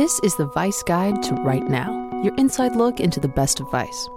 This is the Vice Guide to Right Now, your inside look into the best of Vice.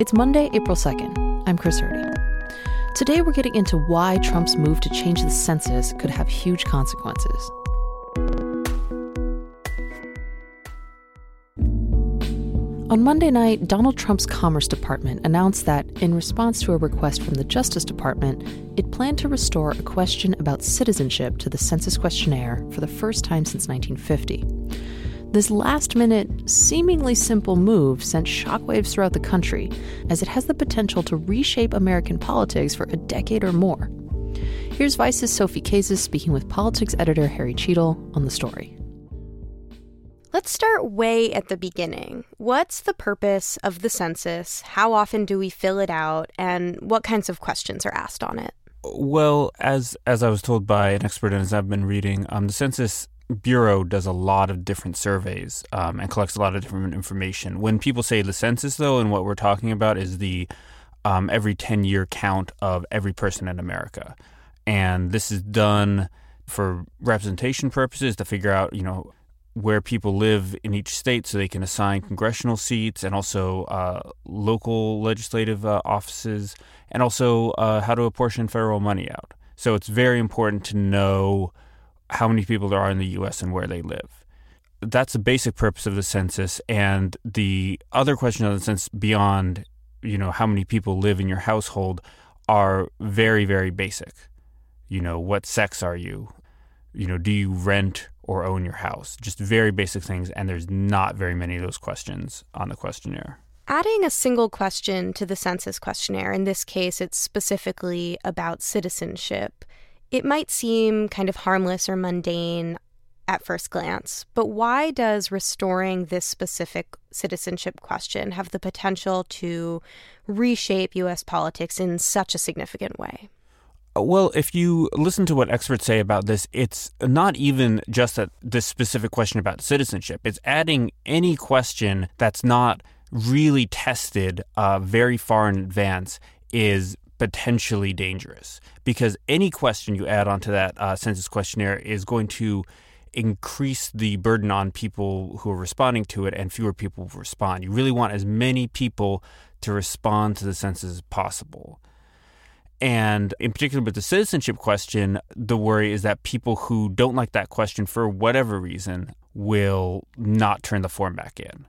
It's Monday, April 2nd. I'm Chris Hurdy. Today we're getting into why Trump's move to change the census could have huge consequences. On Monday night, Donald Trump's Commerce Department announced that, in response to a request from the Justice Department, it planned to restore a question about citizenship to the census questionnaire for the first time since 1950. This last minute, seemingly simple move sent shockwaves throughout the country, as it has the potential to reshape American politics for a decade or more. Here's Vice's Sophie Casey speaking with politics editor Harry Cheadle on the story. Let's start way at the beginning. What's the purpose of the census? How often do we fill it out? And what kinds of questions are asked on it? Well, as as I was told by an expert and as I've been reading, um, the Census Bureau does a lot of different surveys um, and collects a lot of different information. When people say the census, though, and what we're talking about is the um, every 10 year count of every person in America. And this is done for representation purposes to figure out, you know, where people live in each state so they can assign congressional seats and also uh, local legislative uh, offices and also uh, how to apportion federal money out. So it's very important to know how many people there are in the U.S. and where they live. That's the basic purpose of the census. And the other question of the census beyond, you know, how many people live in your household are very, very basic. You know, what sex are you? You know, do you rent or own your house? Just very basic things. And there's not very many of those questions on the questionnaire. Adding a single question to the census questionnaire, in this case, it's specifically about citizenship, it might seem kind of harmless or mundane at first glance, but why does restoring this specific citizenship question have the potential to reshape U.S. politics in such a significant way? Well, if you listen to what experts say about this, it's not even just that this specific question about citizenship. It's adding any question that's not really tested uh, very far in advance is potentially dangerous because any question you add onto that uh, census questionnaire is going to increase the burden on people who are responding to it and fewer people will respond. You really want as many people to respond to the census as possible. And in particular, with the citizenship question, the worry is that people who don't like that question for whatever reason will not turn the form back in.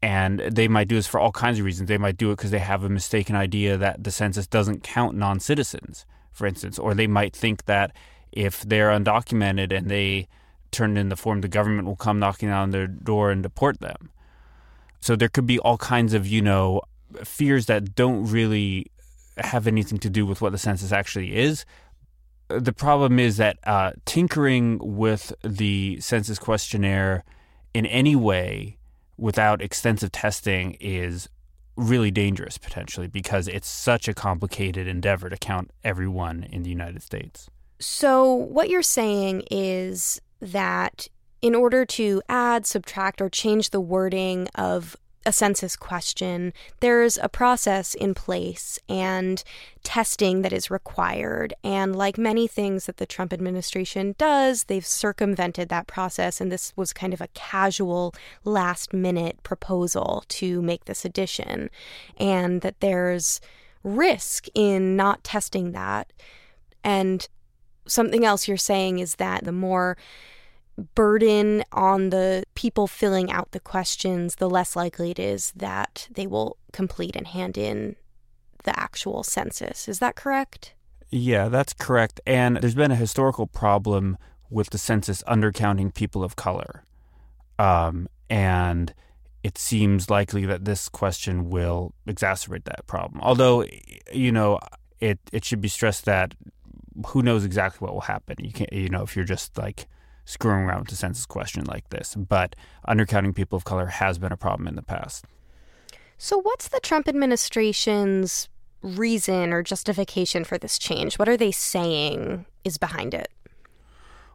And they might do this for all kinds of reasons. They might do it because they have a mistaken idea that the census doesn't count non citizens, for instance, or they might think that if they're undocumented and they turn in the form, the government will come knocking on their door and deport them. So there could be all kinds of, you know, fears that don't really have anything to do with what the census actually is. The problem is that uh, tinkering with the census questionnaire in any way without extensive testing is really dangerous potentially because it's such a complicated endeavor to count everyone in the United States. So, what you're saying is that in order to add, subtract, or change the wording of a census question, there's a process in place and testing that is required. And like many things that the Trump administration does, they've circumvented that process. And this was kind of a casual last minute proposal to make this addition. And that there's risk in not testing that. And something else you're saying is that the more burden on the people filling out the questions, the less likely it is that they will complete and hand in the actual census. Is that correct? Yeah, that's correct. And there's been a historical problem with the census undercounting people of color. Um, and it seems likely that this question will exacerbate that problem. Although, you know, it, it should be stressed that who knows exactly what will happen. You can't, you know, if you're just like screwing around with the census question like this. But undercounting people of color has been a problem in the past. So, what's the Trump administration's reason or justification for this change? What are they saying is behind it?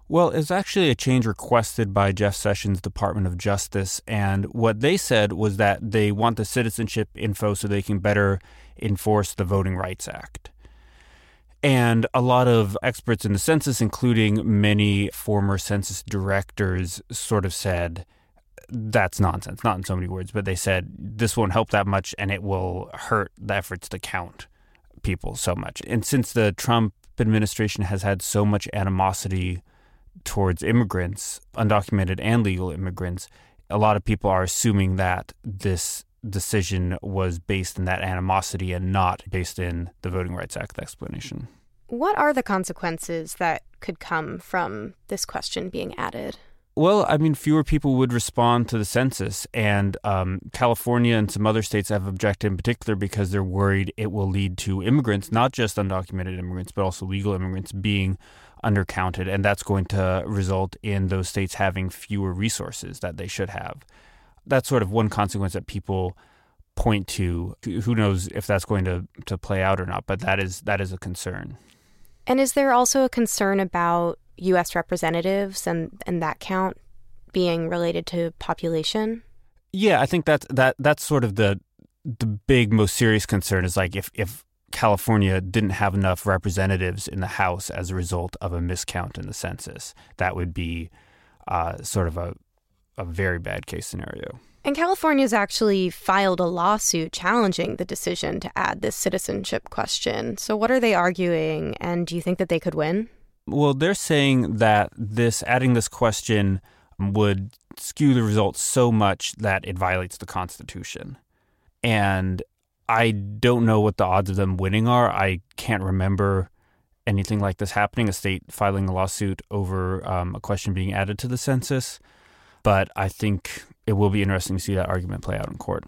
Well, it's actually a change requested by Jeff Sessions' Department of Justice. And what they said was that they want the citizenship info so they can better enforce the Voting Rights Act. And a lot of experts in the census, including many former census directors, sort of said that's nonsense. Not in so many words, but they said this won't help that much and it will hurt the efforts to count people so much. And since the Trump administration has had so much animosity towards immigrants, undocumented and legal immigrants, a lot of people are assuming that this decision was based in that animosity and not based in the Voting Rights Act explanation. What are the consequences that could come from this question being added? Well, I mean, fewer people would respond to the census, and um, California and some other states have objected in particular because they're worried it will lead to immigrants, not just undocumented immigrants, but also legal immigrants, being undercounted, and that's going to result in those states having fewer resources that they should have. That's sort of one consequence that people point to. Who knows if that's going to, to play out or not, but that is that is a concern. And is there also a concern about U.S. representatives and, and that count being related to population? Yeah, I think that's that that's sort of the the big, most serious concern is like if if California didn't have enough representatives in the House as a result of a miscount in the census, that would be uh, sort of a a very bad case scenario. And California's actually filed a lawsuit challenging the decision to add this citizenship question. So, what are they arguing, and do you think that they could win? Well, they're saying that this adding this question would skew the results so much that it violates the Constitution. And I don't know what the odds of them winning are. I can't remember anything like this happening, a state filing a lawsuit over um, a question being added to the census. But I think it will be interesting to see that argument play out in court.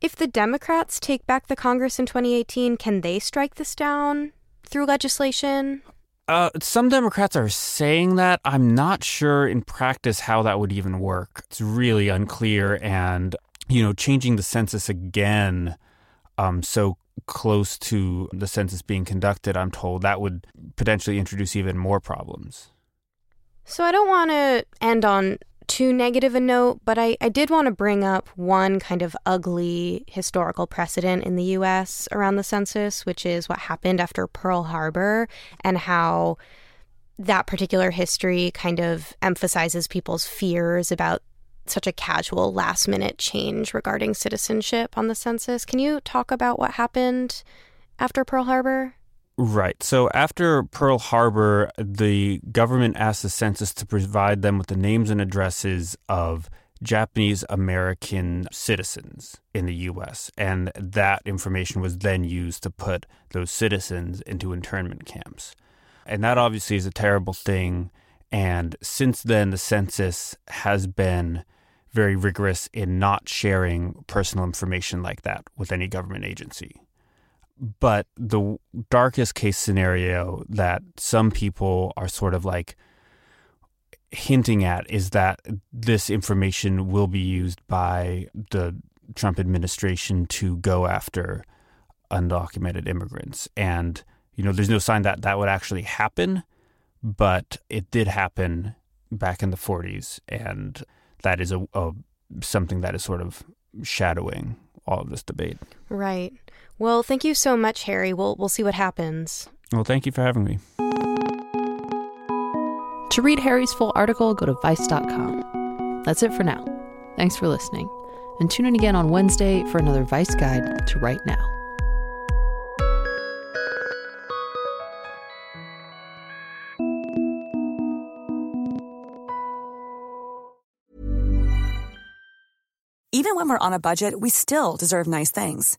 If the Democrats take back the Congress in 2018, can they strike this down through legislation? Uh, some Democrats are saying that. I'm not sure in practice how that would even work. It's really unclear. And, you know, changing the census again um, so close to the census being conducted, I'm told that would potentially introduce even more problems. So I don't want to end on too negative a note, but I, I did want to bring up one kind of ugly historical precedent in the US around the census, which is what happened after Pearl Harbor and how that particular history kind of emphasizes people's fears about such a casual last minute change regarding citizenship on the census. Can you talk about what happened after Pearl Harbor? Right. So after Pearl Harbor, the government asked the census to provide them with the names and addresses of Japanese American citizens in the U.S. And that information was then used to put those citizens into internment camps. And that obviously is a terrible thing. And since then, the census has been very rigorous in not sharing personal information like that with any government agency. But the darkest case scenario that some people are sort of like hinting at is that this information will be used by the Trump administration to go after undocumented immigrants. And, you know, there's no sign that that would actually happen, but it did happen back in the 40s. And that is a, a something that is sort of shadowing all of this debate. Right. Well, thank you so much, Harry. We'll we'll see what happens. Well, thank you for having me. To read Harry's full article, go to vice.com. That's it for now. Thanks for listening. And tune in again on Wednesday for another Vice Guide to Right Now. Even when we're on a budget, we still deserve nice things.